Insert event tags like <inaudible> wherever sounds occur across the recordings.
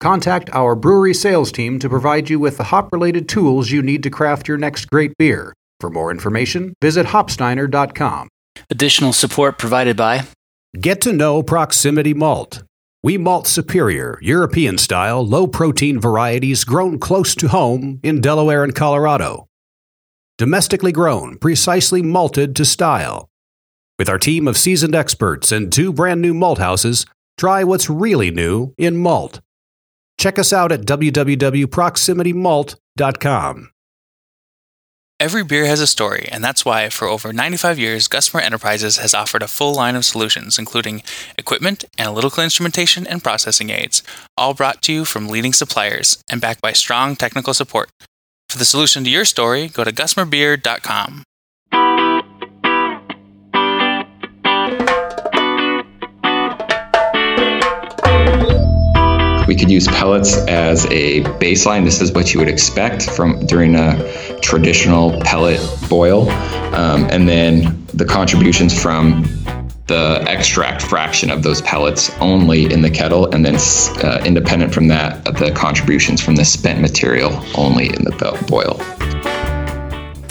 Contact our brewery sales team to provide you with the hop related tools you need to craft your next great beer. For more information, visit hopsteiner.com. Additional support provided by Get to know Proximity Malt. We malt superior, European style, low protein varieties grown close to home in Delaware and Colorado. Domestically grown, precisely malted to style. With our team of seasoned experts and two brand new malt houses, try what's really new in malt. Check us out at www.proximitymalt.com. Every beer has a story, and that's why, for over 95 years, Gusmer Enterprises has offered a full line of solutions, including equipment, analytical instrumentation, and processing aids, all brought to you from leading suppliers and backed by strong technical support. For the solution to your story, go to gusmerbeer.com. We could use pellets as a baseline. This is what you would expect from during a traditional pellet boil. Um, and then the contributions from the extract fraction of those pellets only in the kettle, and then uh, independent from that, the contributions from the spent material only in the boil.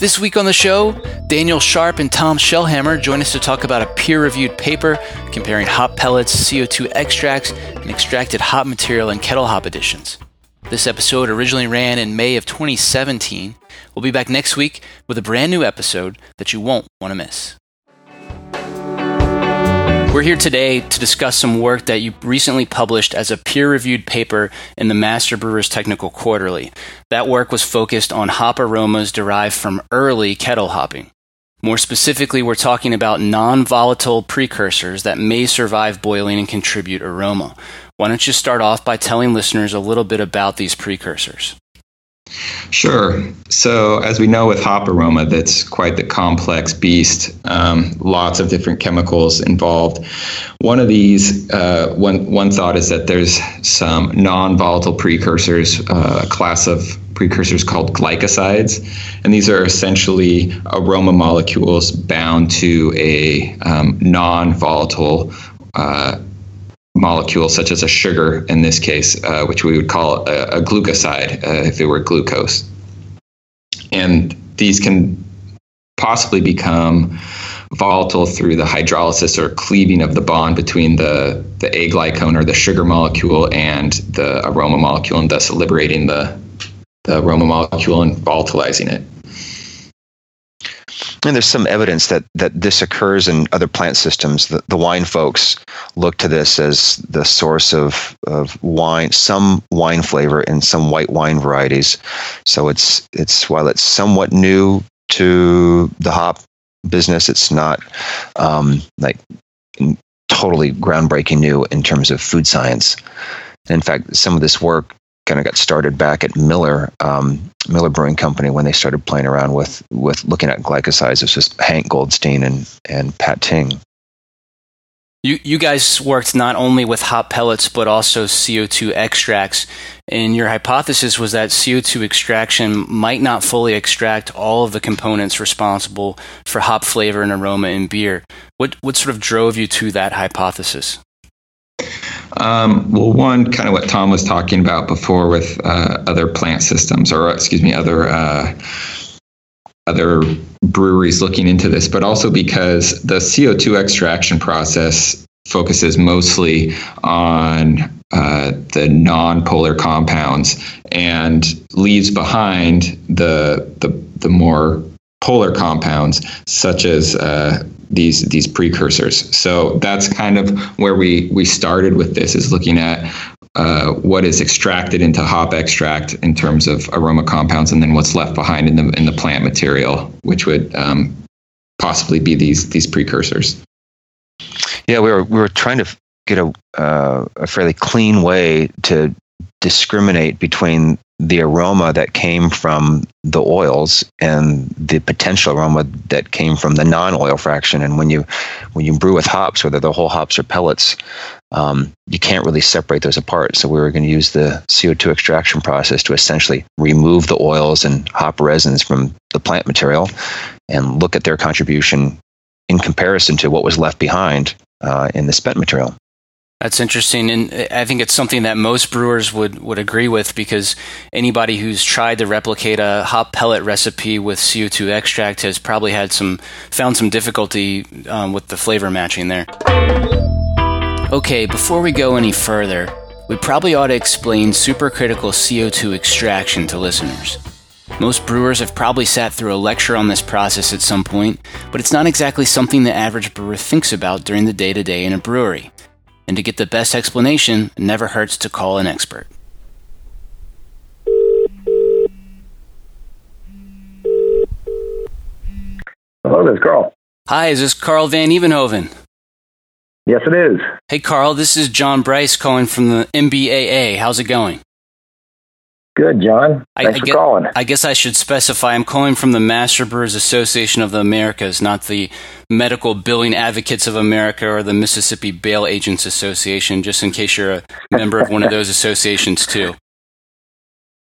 This week on the show, Daniel Sharp and Tom Shellhammer join us to talk about a peer reviewed paper comparing hop pellets, CO2 extracts, and extracted hop material in kettle hop additions. This episode originally ran in May of 2017. We'll be back next week with a brand new episode that you won't want to miss. We're here today to discuss some work that you recently published as a peer reviewed paper in the Master Brewers Technical Quarterly. That work was focused on hop aromas derived from early kettle hopping. More specifically, we're talking about non volatile precursors that may survive boiling and contribute aroma. Why don't you start off by telling listeners a little bit about these precursors? Sure. So, as we know with hop aroma, that's quite the complex beast. Um, lots of different chemicals involved. One of these, uh, one one thought is that there's some non-volatile precursors, uh, a class of precursors called glycosides, and these are essentially aroma molecules bound to a um, non-volatile. Uh, molecule, such as a sugar in this case, uh, which we would call a, a glucoside uh, if it were glucose. And these can possibly become volatile through the hydrolysis or cleaving of the bond between the, the aglycone or the sugar molecule and the aroma molecule, and thus liberating the, the aroma molecule and volatilizing it. And there's some evidence that, that this occurs in other plant systems. The, the wine folks look to this as the source of, of wine, some wine flavor in some white wine varieties. So it's it's while it's somewhat new to the hop business, it's not um, like totally groundbreaking new in terms of food science. In fact, some of this work kind of got started back at Miller um, Miller Brewing Company when they started playing around with with looking at glycosides. It's just Hank Goldstein and and Pat Ting. You you guys worked not only with hop pellets but also CO2 extracts. And your hypothesis was that CO2 extraction might not fully extract all of the components responsible for hop flavor and aroma in beer. What what sort of drove you to that hypothesis? Um, well, one kind of what Tom was talking about before with uh, other plant systems, or excuse me, other uh, other breweries looking into this, but also because the CO2 extraction process focuses mostly on uh, the non-polar compounds and leaves behind the the, the more polar compounds such as uh, these these precursors. So that's kind of where we we started with this is looking at uh, what is extracted into hop extract in terms of aroma compounds, and then what's left behind in the in the plant material, which would um, possibly be these these precursors. Yeah, we were we were trying to get a uh, a fairly clean way to discriminate between the aroma that came from the oils and the potential aroma that came from the non-oil fraction. And when you when you brew with hops, whether they're whole hops or pellets, um, you can't really separate those apart. So we were going to use the CO2 extraction process to essentially remove the oils and hop resins from the plant material and look at their contribution in comparison to what was left behind uh, in the spent material. That's interesting, and I think it's something that most brewers would, would agree with because anybody who's tried to replicate a hop pellet recipe with CO2 extract has probably had some found some difficulty um, with the flavor matching there. Okay, before we go any further, we probably ought to explain supercritical CO2 extraction to listeners. Most brewers have probably sat through a lecture on this process at some point, but it's not exactly something the average brewer thinks about during the day to day in a brewery. And to get the best explanation, it never hurts to call an expert. Hello, this is Karl. Hi, is this Karl Vanevenhoven? Yes, it is. Hey, Karl, this is John Bryce calling from the MBAA. How's it going? Good, John. I- Thanks I for get- calling. I guess I should specify I'm calling from the Master Brewers Association of the Americas, not the Medical Billing Advocates of America or the Mississippi Bail Agents Association, just in case you're a <laughs> member of one of those associations too. <laughs>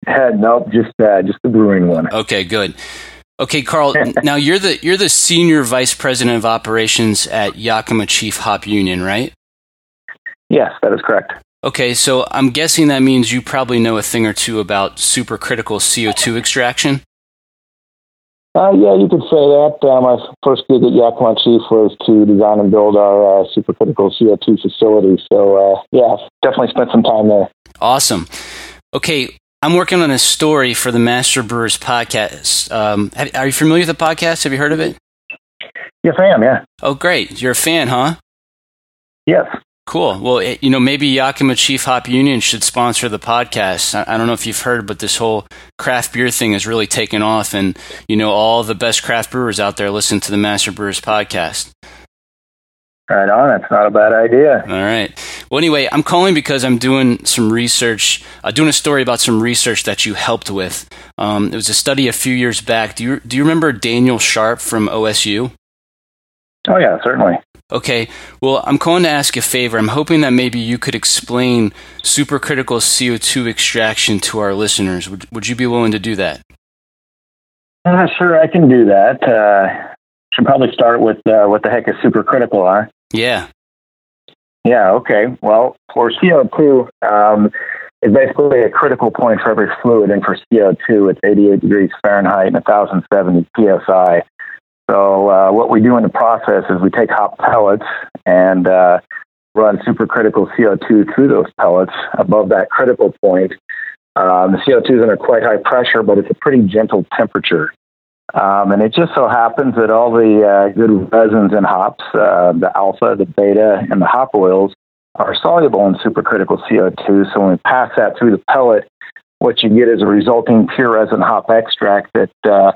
Uh, nope, just uh, just the brewing one. Okay, good. Okay, Karl. <laughs> now you're the you're the senior vice president of operations at Yakima Chief Hop Union, right? Yes, that is correct. Okay, so I'm guessing that means you probably know a thing or two about supercritical CO2 extraction. Uh, yeah, you could say that. Uh, my first gig at Yakima Chief was to design and build our uh, supercritical CO2 facility. So, uh, yeah, definitely spent some time there. Awesome. Okay, I'm working on a story for the Master Brewers podcast. Um, have, are you familiar with the podcast? Have you heard of it? Yes, I am. Yeah. Oh, great. You're a fan, huh? Yes. Cool. Well, it, you know, maybe Yakima Chief Hop Union should sponsor the podcast. I, I don't know if you've heard, but this whole craft beer thing has really taken off, and you know, all the best craft brewers out there listen to the Master Brewers podcast. Right on. That's not a bad idea. All right. Well, anyway, I'm calling because I'm doing some research, uh, doing a story about some research that you helped with. Um, it was a study a few years back. Do you do you remember Daniel Sharp from OSU? Oh, yeah, certainly. Okay. Well, I'm calling to ask a favor. I'm hoping that maybe you could explain supercritical CO2 extraction to our listeners. Would Would you be willing to do that? Uh, sure, I can do that. Uh, should probably start with uh, what the heck is supercritical, huh? Yeah. Yeah, okay. Well, for CO2, um, it's basically a critical point for every fluid, and for CO2, it's 88 degrees Fahrenheit and 1,070 psi. So, uh, what we do in the process is we take hop pellets and uh, run supercritical CO2 through those pellets above that critical point. Um, the CO2 is under quite high pressure, but it's a pretty gentle temperature. Um, and it just so happens that all the uh, good resins in hops, uh, the alpha, the beta, and the hop oils, are soluble in supercritical CO2. So when we pass that through the pellet, what you get is a resulting pure resin hop extract that uh,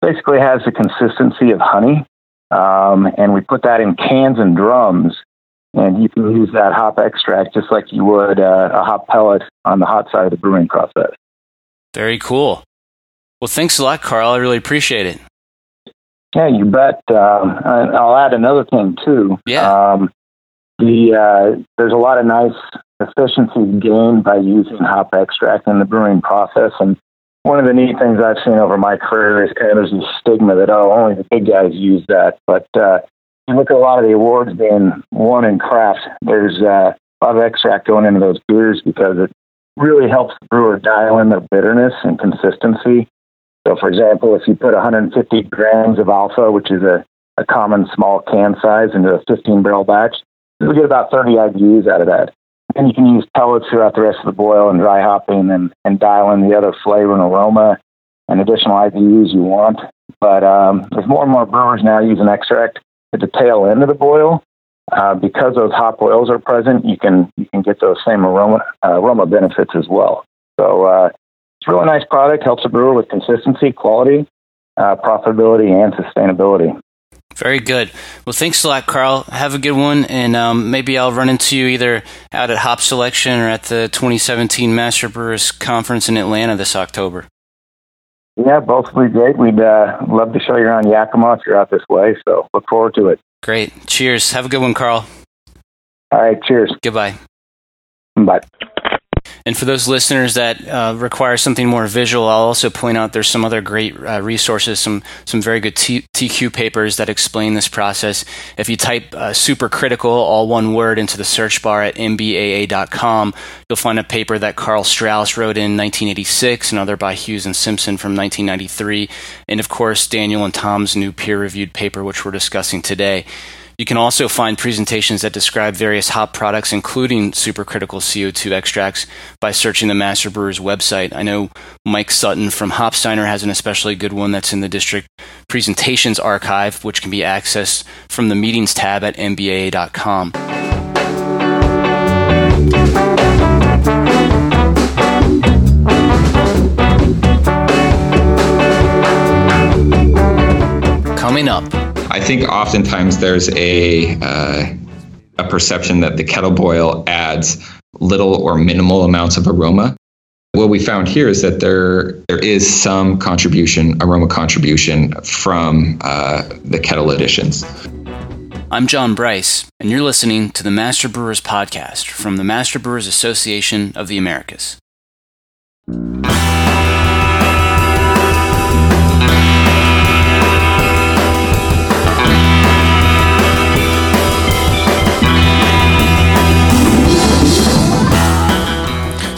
basically has the consistency of honey. Um, and we put that in cans and drums, and you can use that hop extract just like you would uh, a hop pellet on the hot side of the brewing process. Very cool. Well, thanks a lot, Karl. I really appreciate it. Yeah, you bet. Um, I'll add another thing too. Yeah. Um, the uh, there's a lot of nice efficiencies gained by using hop extract in the brewing process, and one of the neat things I've seen over my career is kind of there's this stigma that oh only the big guys use that, but uh, you look at a lot of the awards being won in craft. There's uh, a lot of extract going into those beers because it really helps the brewer dial in their bitterness and consistency. So, for example, if you put 150 grams of alpha, which is a, a common small can size, into a 15 barrel batch, you'll get about 30 IBUs out of that. And you can use pellets throughout the rest of the boil and dry hopping and, and dial in the other flavor and aroma and additional IBUs you want. But um, there's more and more brewers now using extract at the tail end of the boil. Uh, because those hop oils are present, you can you can get those same aroma uh, aroma benefits as well. So uh, it's a really nice product. Helps a brewer with consistency, quality, uh, profitability, and sustainability. Very good. Well, thanks a lot, Karl. Have a good one, and um, maybe I'll run into you either out at Hop Selection or at the 2017 Master Brewers Conference in Atlanta this October. Yeah, both would be great. We'd uh, love to show you around Yakima if you're out this way. So look forward to it. Great. Cheers. Have a good one, Karl. All right. Cheers. Goodbye. Bye. And for those listeners that uh, require something more visual, I'll also point out there's some other great uh, resources, some some very good T- TQ papers that explain this process. If you type uh, supercritical, all one word, into the search bar at mbaa.com, you'll find a paper that Karl Strauss wrote in 1986, another by Hughes and Simpson from 1993, and of course Daniel and Tom's new peer-reviewed paper, which we're discussing today. You can also find presentations that describe various hop products, including supercritical CO2 extracts, by searching the Master Brewers website. I know Mike Sutton from Hopsteiner has an especially good one that's in the district presentations archive, which can be accessed from the meetings tab at mbaa.com. Coming up. I think oftentimes there's a uh, a perception that the kettle boil adds little or minimal amounts of aroma. What we found here is that there there is some contribution, aroma contribution from uh, the kettle additions. I'm John Bryce, and you're listening to the Master Brewers Podcast from the Master Brewers Association of the Americas.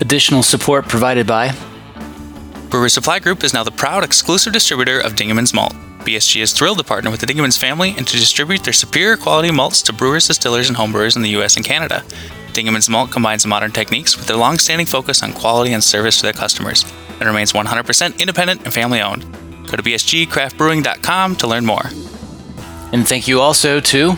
Additional support provided by Brewer Supply Group is now the proud exclusive distributor of Dingemans Malt. BSG is thrilled to partner with the Dingemans family and to distribute their superior quality malts to brewers, distillers, and homebrewers in the US and Canada. Dingemans Malt combines modern techniques with their long-standing focus on quality and service to their customers and remains 100% independent and family-owned. Go to bsgcraftbrewing.com to learn more. and thank you also to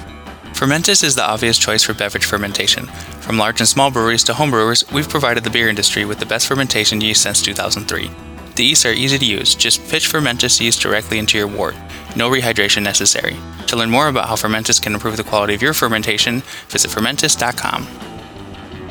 Fermentis is the obvious choice for beverage fermentation. From large and small breweries to homebrewers, we've provided the beer industry with the best fermentation yeast since 2003. The yeasts are easy to use. Just pitch Fermentis yeast directly into your wort. No rehydration necessary. To learn more about how Fermentis can improve the quality of your fermentation, visit fermentis.com.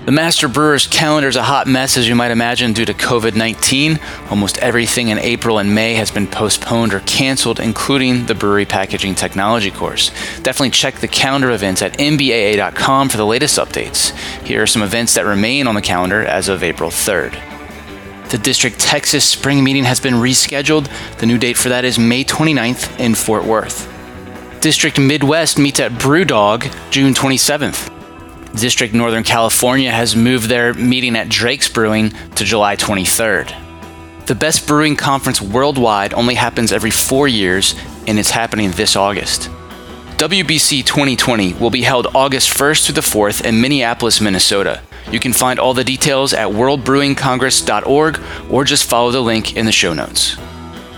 The Master Brewers calendar is a hot mess, as you might imagine, due to COVID 19. Almost everything in April and May has been postponed or canceled, including the Brewery Packaging Technology course. Definitely check the calendar events at mbaa.com for the latest updates. Here are some events that remain on the calendar as of April 3rd. The District Texas Spring Meeting has been rescheduled. The new date for that is May 29th in Fort Worth. District Midwest meets at Brewdog June 27th. District Northern California has moved their meeting at Drake's Brewing to July 23rd. The Best Brewing Conference worldwide only happens every four years, and it's happening this August. WBC 2020 will be held August 1st through the 4th in Minneapolis, Minnesota. You can find all the details at worldbrewingcongress.org or just follow the link in the show notes.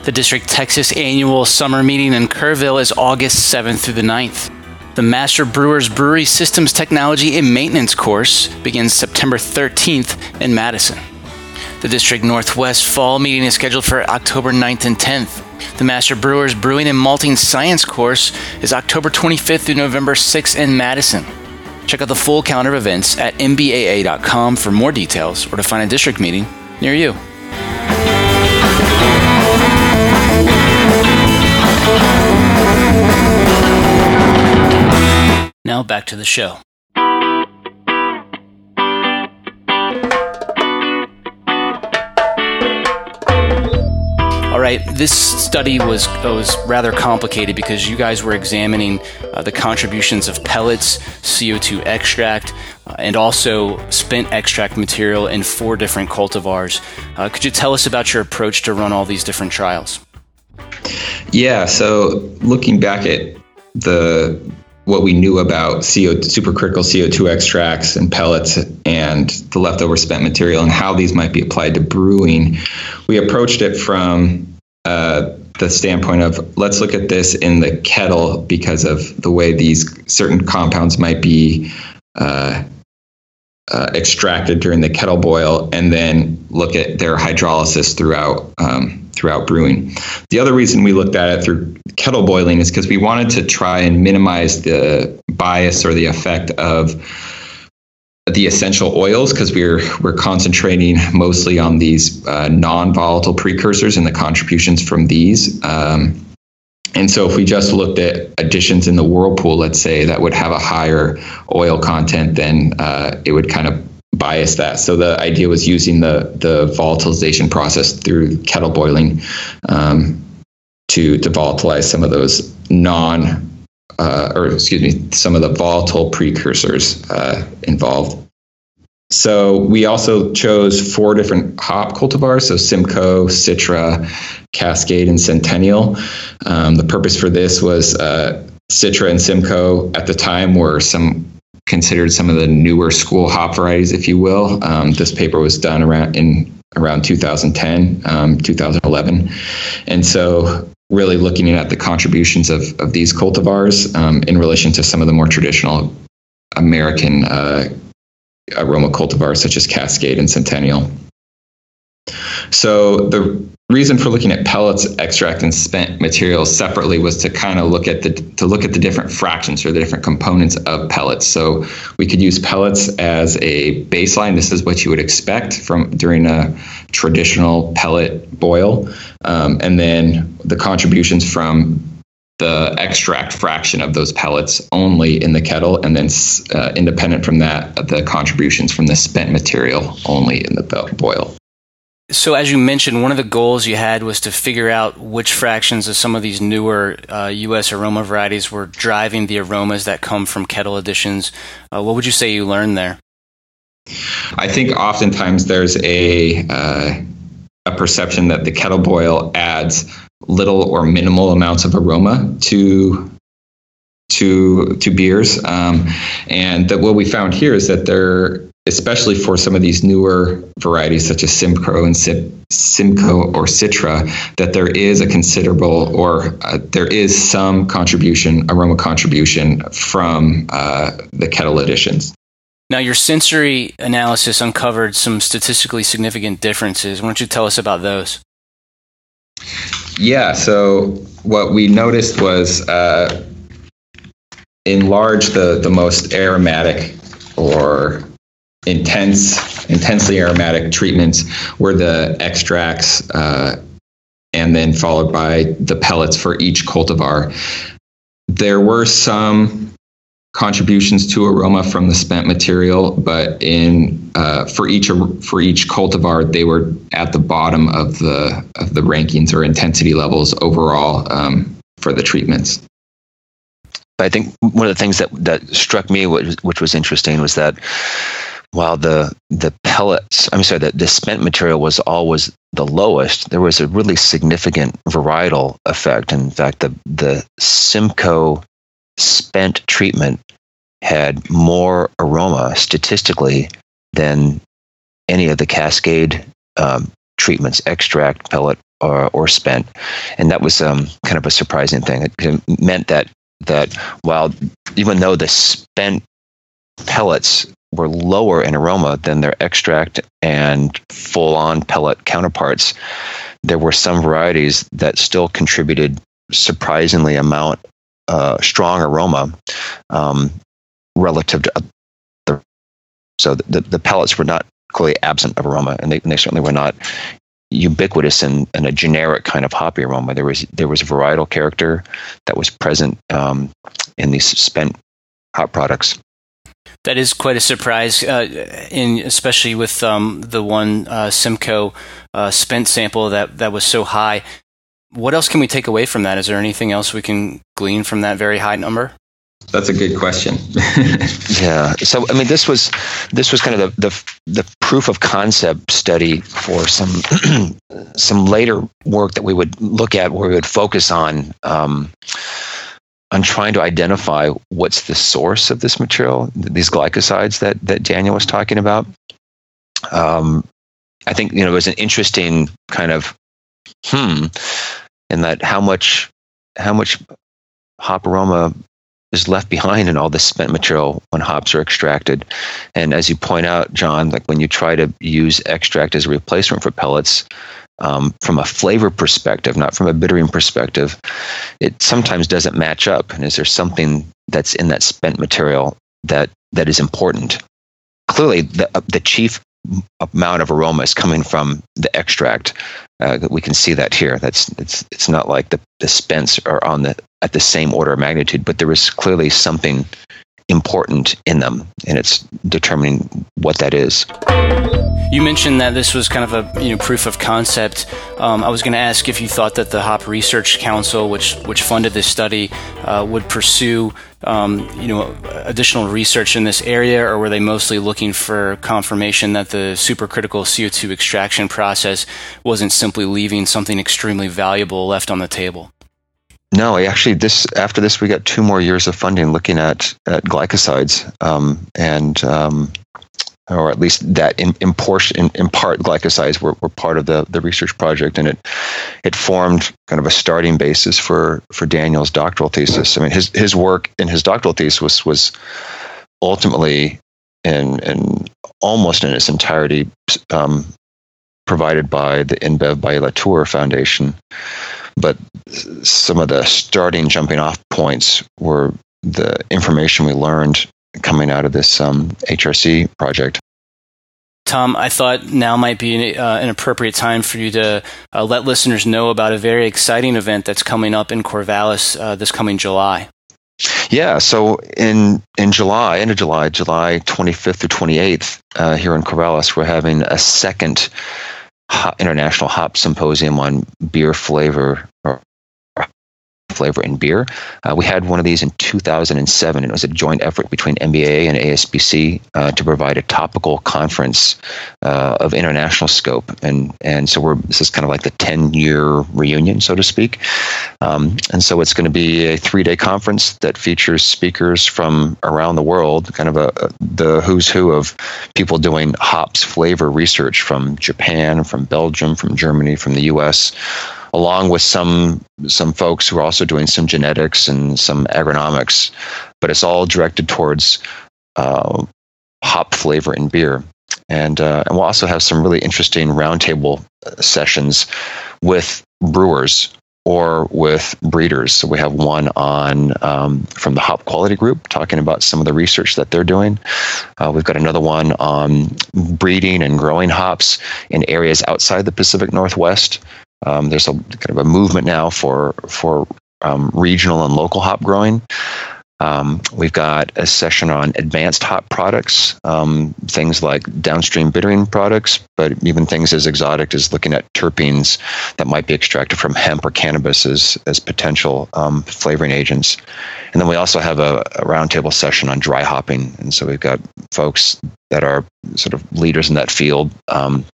The District Texas Annual Summer Meeting in Kerrville is August 7th through the 9th. The Master Brewers Brewery Systems Technology and Maintenance course begins September 13th in Madison. The District Northwest Fall Meeting is scheduled for October 9th and 10th. The Master Brewers Brewing and Malting Science course is October 25th through November 6th in Madison. Check out the full calendar of events at mbaa.com for more details or to find a district meeting near you. Now back to the show. All right, this study was was rather complicated because you guys were examining uh, the contributions of pellets, CO2 extract, uh, and also spent extract material in four different cultivars. Uh, could you tell us about your approach to run all these different trials? Yeah, so looking back at the what we knew about CO supercritical CO2 extracts and pellets and the leftover spent material and how these might be applied to brewing, we approached it from uh, the standpoint of let's look at this in the kettle because of the way these certain compounds might be uh, uh, extracted during the kettle boil, and then look at their hydrolysis throughout um, throughout brewing. The other reason we looked at it through kettle boiling is because we wanted to try and minimize the bias or the effect of the essential oils because we're we're concentrating mostly on these uh, non-volatile precursors and the contributions from these. Um, and so, if we just looked at additions in the whirlpool, let's say that would have a higher oil content, then uh, it would kind of bias that. So the idea was using the the volatilization process through kettle boiling um, to to volatilize some of those non uh, or excuse me some of the volatile precursors uh, involved. So we also chose four different hop cultivars, so Simcoe, Citra, Cascade, and Centennial. Um, the purpose for this was uh, Citra and Simcoe at the time were some considered some of the newer school hop varieties, if you will. Um, this paper was done around in around 2010, um, 2011, and so really looking at the contributions of, of these cultivars um, in relation to some of the more traditional American uh, aroma cultivars such as Cascade and Centennial. So the reason for looking at pellets, extract, and spent materials separately was to kind of look at the to look at the different fractions or the different components of pellets. So we could use pellets as a baseline. This is what you would expect from during a traditional pellet boil, um, and then the contributions from the extract fraction of those pellets only in the kettle, and then uh, independent from that, the contributions from the spent material only in the boil. So, as you mentioned, one of the goals you had was to figure out which fractions of some of these newer uh, U.S. aroma varieties were driving the aromas that come from kettle additions. Uh, what would you say you learned there? I think oftentimes there's a uh, a perception that the kettle boil adds little or minimal amounts of aroma to to to beers, um, and that what we found here is that there especially for some of these newer varieties such as Simcoe and Simcoe or Citra, that there is a considerable or uh, there is some contribution, aroma contribution from uh, the kettle additions. Now, your sensory analysis uncovered some statistically significant differences. Why don't you tell us about those? Yeah, so what we noticed was uh, in large the, the most aromatic or intense, intensely aromatic treatments were the extracts, uh, and then followed by the pellets for each cultivar. There were some contributions to aroma from the spent material, but in uh, for each for each cultivar, they were at the bottom of the of the rankings or intensity levels overall um, for the treatments. I think one of the things that that struck me, which, which was interesting, was that while the the pellets, I'm sorry, the, the spent material was always the lowest, there was a really significant varietal effect. In fact, the the Simcoe spent treatment had more aroma statistically than any of the Cascade um, treatments, extract, pellet, or, or spent, and that was um, kind of a surprising thing. It meant that that while even though the spent pellets were lower in aroma than their extract and full on pellet counterparts, there were some varieties that still contributed surprisingly amount uh, strong aroma um, relative to other. So the, the pellets were not clearly absent of aroma, and they, and they certainly were not ubiquitous in, in, a generic kind of hoppy aroma. There was there was a varietal character that was present um, in these spent hop products. That is quite a surprise, uh, in especially with um, the one uh, Simcoe uh, spent sample that that was so high. what else can we take away from that? Is there anything else we can glean from that very high number? That's a good question. <laughs> yeah. So I mean, this was this was kind of the the, the proof of concept study for some <clears throat> some later work that we would look at, where we would focus on. Um, on trying to identify what's the source of this material, these glycosides that that Daniel was talking about. Um, I think you know was an interesting kind of hmm, in that how much how much hop aroma is left behind in all this spent material when hops are extracted. And as you point out, John, like when you try to use extract as a replacement for pellets, um, from a flavor perspective, not from a bittering perspective, it sometimes doesn't match up. And is there something that's in that spent material that that is important? Clearly, the uh, the chief amount of aroma is coming from the extract. Uh, we can see that here. That's it's it's not like the the spents are on the at the same order of magnitude, but there is clearly something important in them, and it's determining what that is. You mentioned that this was kind of a you know proof of concept. Um, I was going to ask if you thought that the Hop Research Council, which which funded this study, uh, would pursue um, you know additional research in this area, or were they mostly looking for confirmation that the supercritical CO2 extraction process wasn't simply leaving something extremely valuable left on the table? No, actually, this after this, we got two more years of funding looking at at glycosides, um, and um, or at least that in in, portion, in, in part glycosides were, were part of the the research project, and it it formed kind of a starting basis for for Daniel's doctoral thesis. I mean, his his work in his doctoral thesis was was ultimately in in almost in its entirety um, provided by the InBev-Baillet Latour Foundation but some of the starting jumping off points were the information we learned coming out of this um, HRC project. Tom, I thought now might be uh, an appropriate time for you to uh, let listeners know about a very exciting event that's coming up in Corvallis uh, this coming July. Yeah, so in in July, end of July, July 25th through 28th, uh, here in Corvallis, we're having a second International Hop Symposium on beer flavor or flavor in beer. Uh, we had one of these in 2007. and It was a joint effort between MBA and ASBC uh, to provide a topical conference uh, of international scope, and and so we're this is kind of like the 10 year reunion, so to speak. Um, and so it's going to be a three day conference that features speakers from around the world, kind of a, a the who's who of people doing hops flavor research from Japan, from Belgium, from Germany, from the U.S along with some some folks who are also doing some genetics and some agronomics, but it's all directed towards uh, hop flavor in beer. And, uh, and we'll also have some really interesting roundtable uh, sessions with brewers or with breeders. So we have one on um, from the Hop Quality Group talking about some of the research that they're doing. Uh, we've got another one on breeding and growing hops in areas outside the Pacific Northwest. Um, there's a kind of a movement now for for um, regional and local hop growing. Um, we've got a session on advanced hop products, um, things like downstream bittering products, but even things as exotic as looking at terpenes that might be extracted from hemp or cannabis as, as potential um, flavoring agents. And then we also have a, a roundtable session on dry hopping. And so we've got folks that are sort of leaders in that field, um,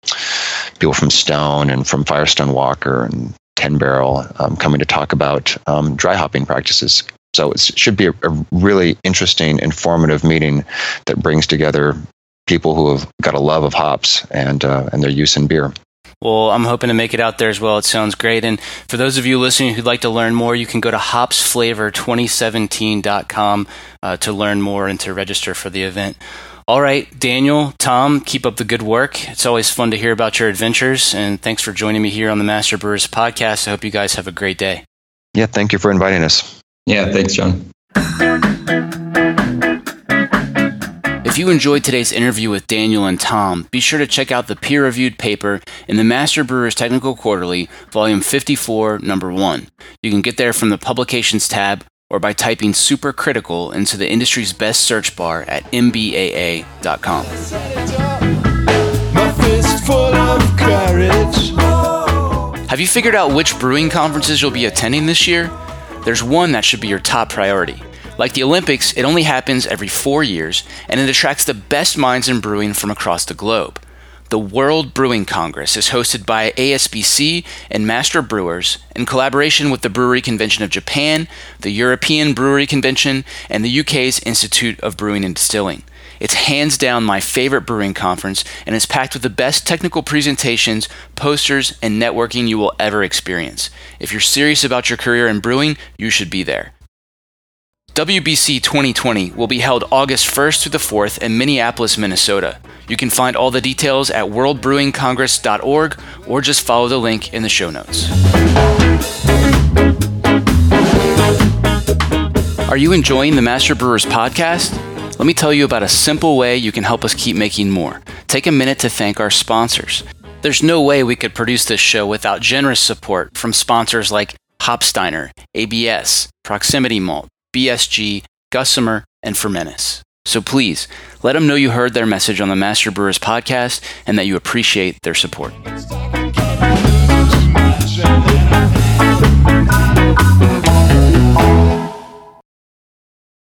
people from Stone and from Firestone Walker and 10 Barrel um, coming to talk about um, dry hopping practices. So it should be a, a, really interesting, informative meeting that brings together people who have got a love of hops and uh, and their use in beer. Well, I'm hoping to make it out there as well. It sounds great. And for those of you listening who'd like to learn more, you can go to hopsflavor2017.com uh, to learn more and to register for the event. All right, Daniel, Tom, keep up the good work. It's always fun to hear about your adventures, and thanks for joining me here on the Master Brewers podcast. I hope you guys have a great day. Yeah, thank you for inviting us. Yeah, thanks, John. If you enjoyed today's interview with Daniel and Tom, be sure to check out the peer reviewed paper in the Master Brewers Technical Quarterly, Volume 54, Number 1. You can get there from the Publications tab or by typing supercritical into the industry's best search bar at mbaa.com. Have you figured out which brewing conferences you'll be attending this year? There's one that should be your top priority. Like the Olympics, it only happens every four years, and it attracts the best minds in brewing from across the globe. The World Brewing Congress is hosted by ASBC and Master Brewers in collaboration with the Brewery Convention of Japan, the European Brewery Convention, and the UK's Institute of Brewing and Distilling. It's hands down my favorite brewing conference and is packed with the best technical presentations, posters, and networking you will ever experience. If you're serious about your career in brewing, you should be there. WBC 2020 will be held August 1st through the 4th in Minneapolis, Minnesota. You can find all the details at worldbrewingcongress.org or just follow the link in the show notes. Are you enjoying the Master Brewers podcast? Let me tell you about a simple way you can help us keep making more. Take a minute to thank our sponsors. There's no way we could produce this show without generous support from sponsors like Hopsteiner, ABS, Proximity Malt, BSG, Gusmer, and Fermentis. So please, let them know you heard their message on the Master Brewers podcast and that you appreciate their support.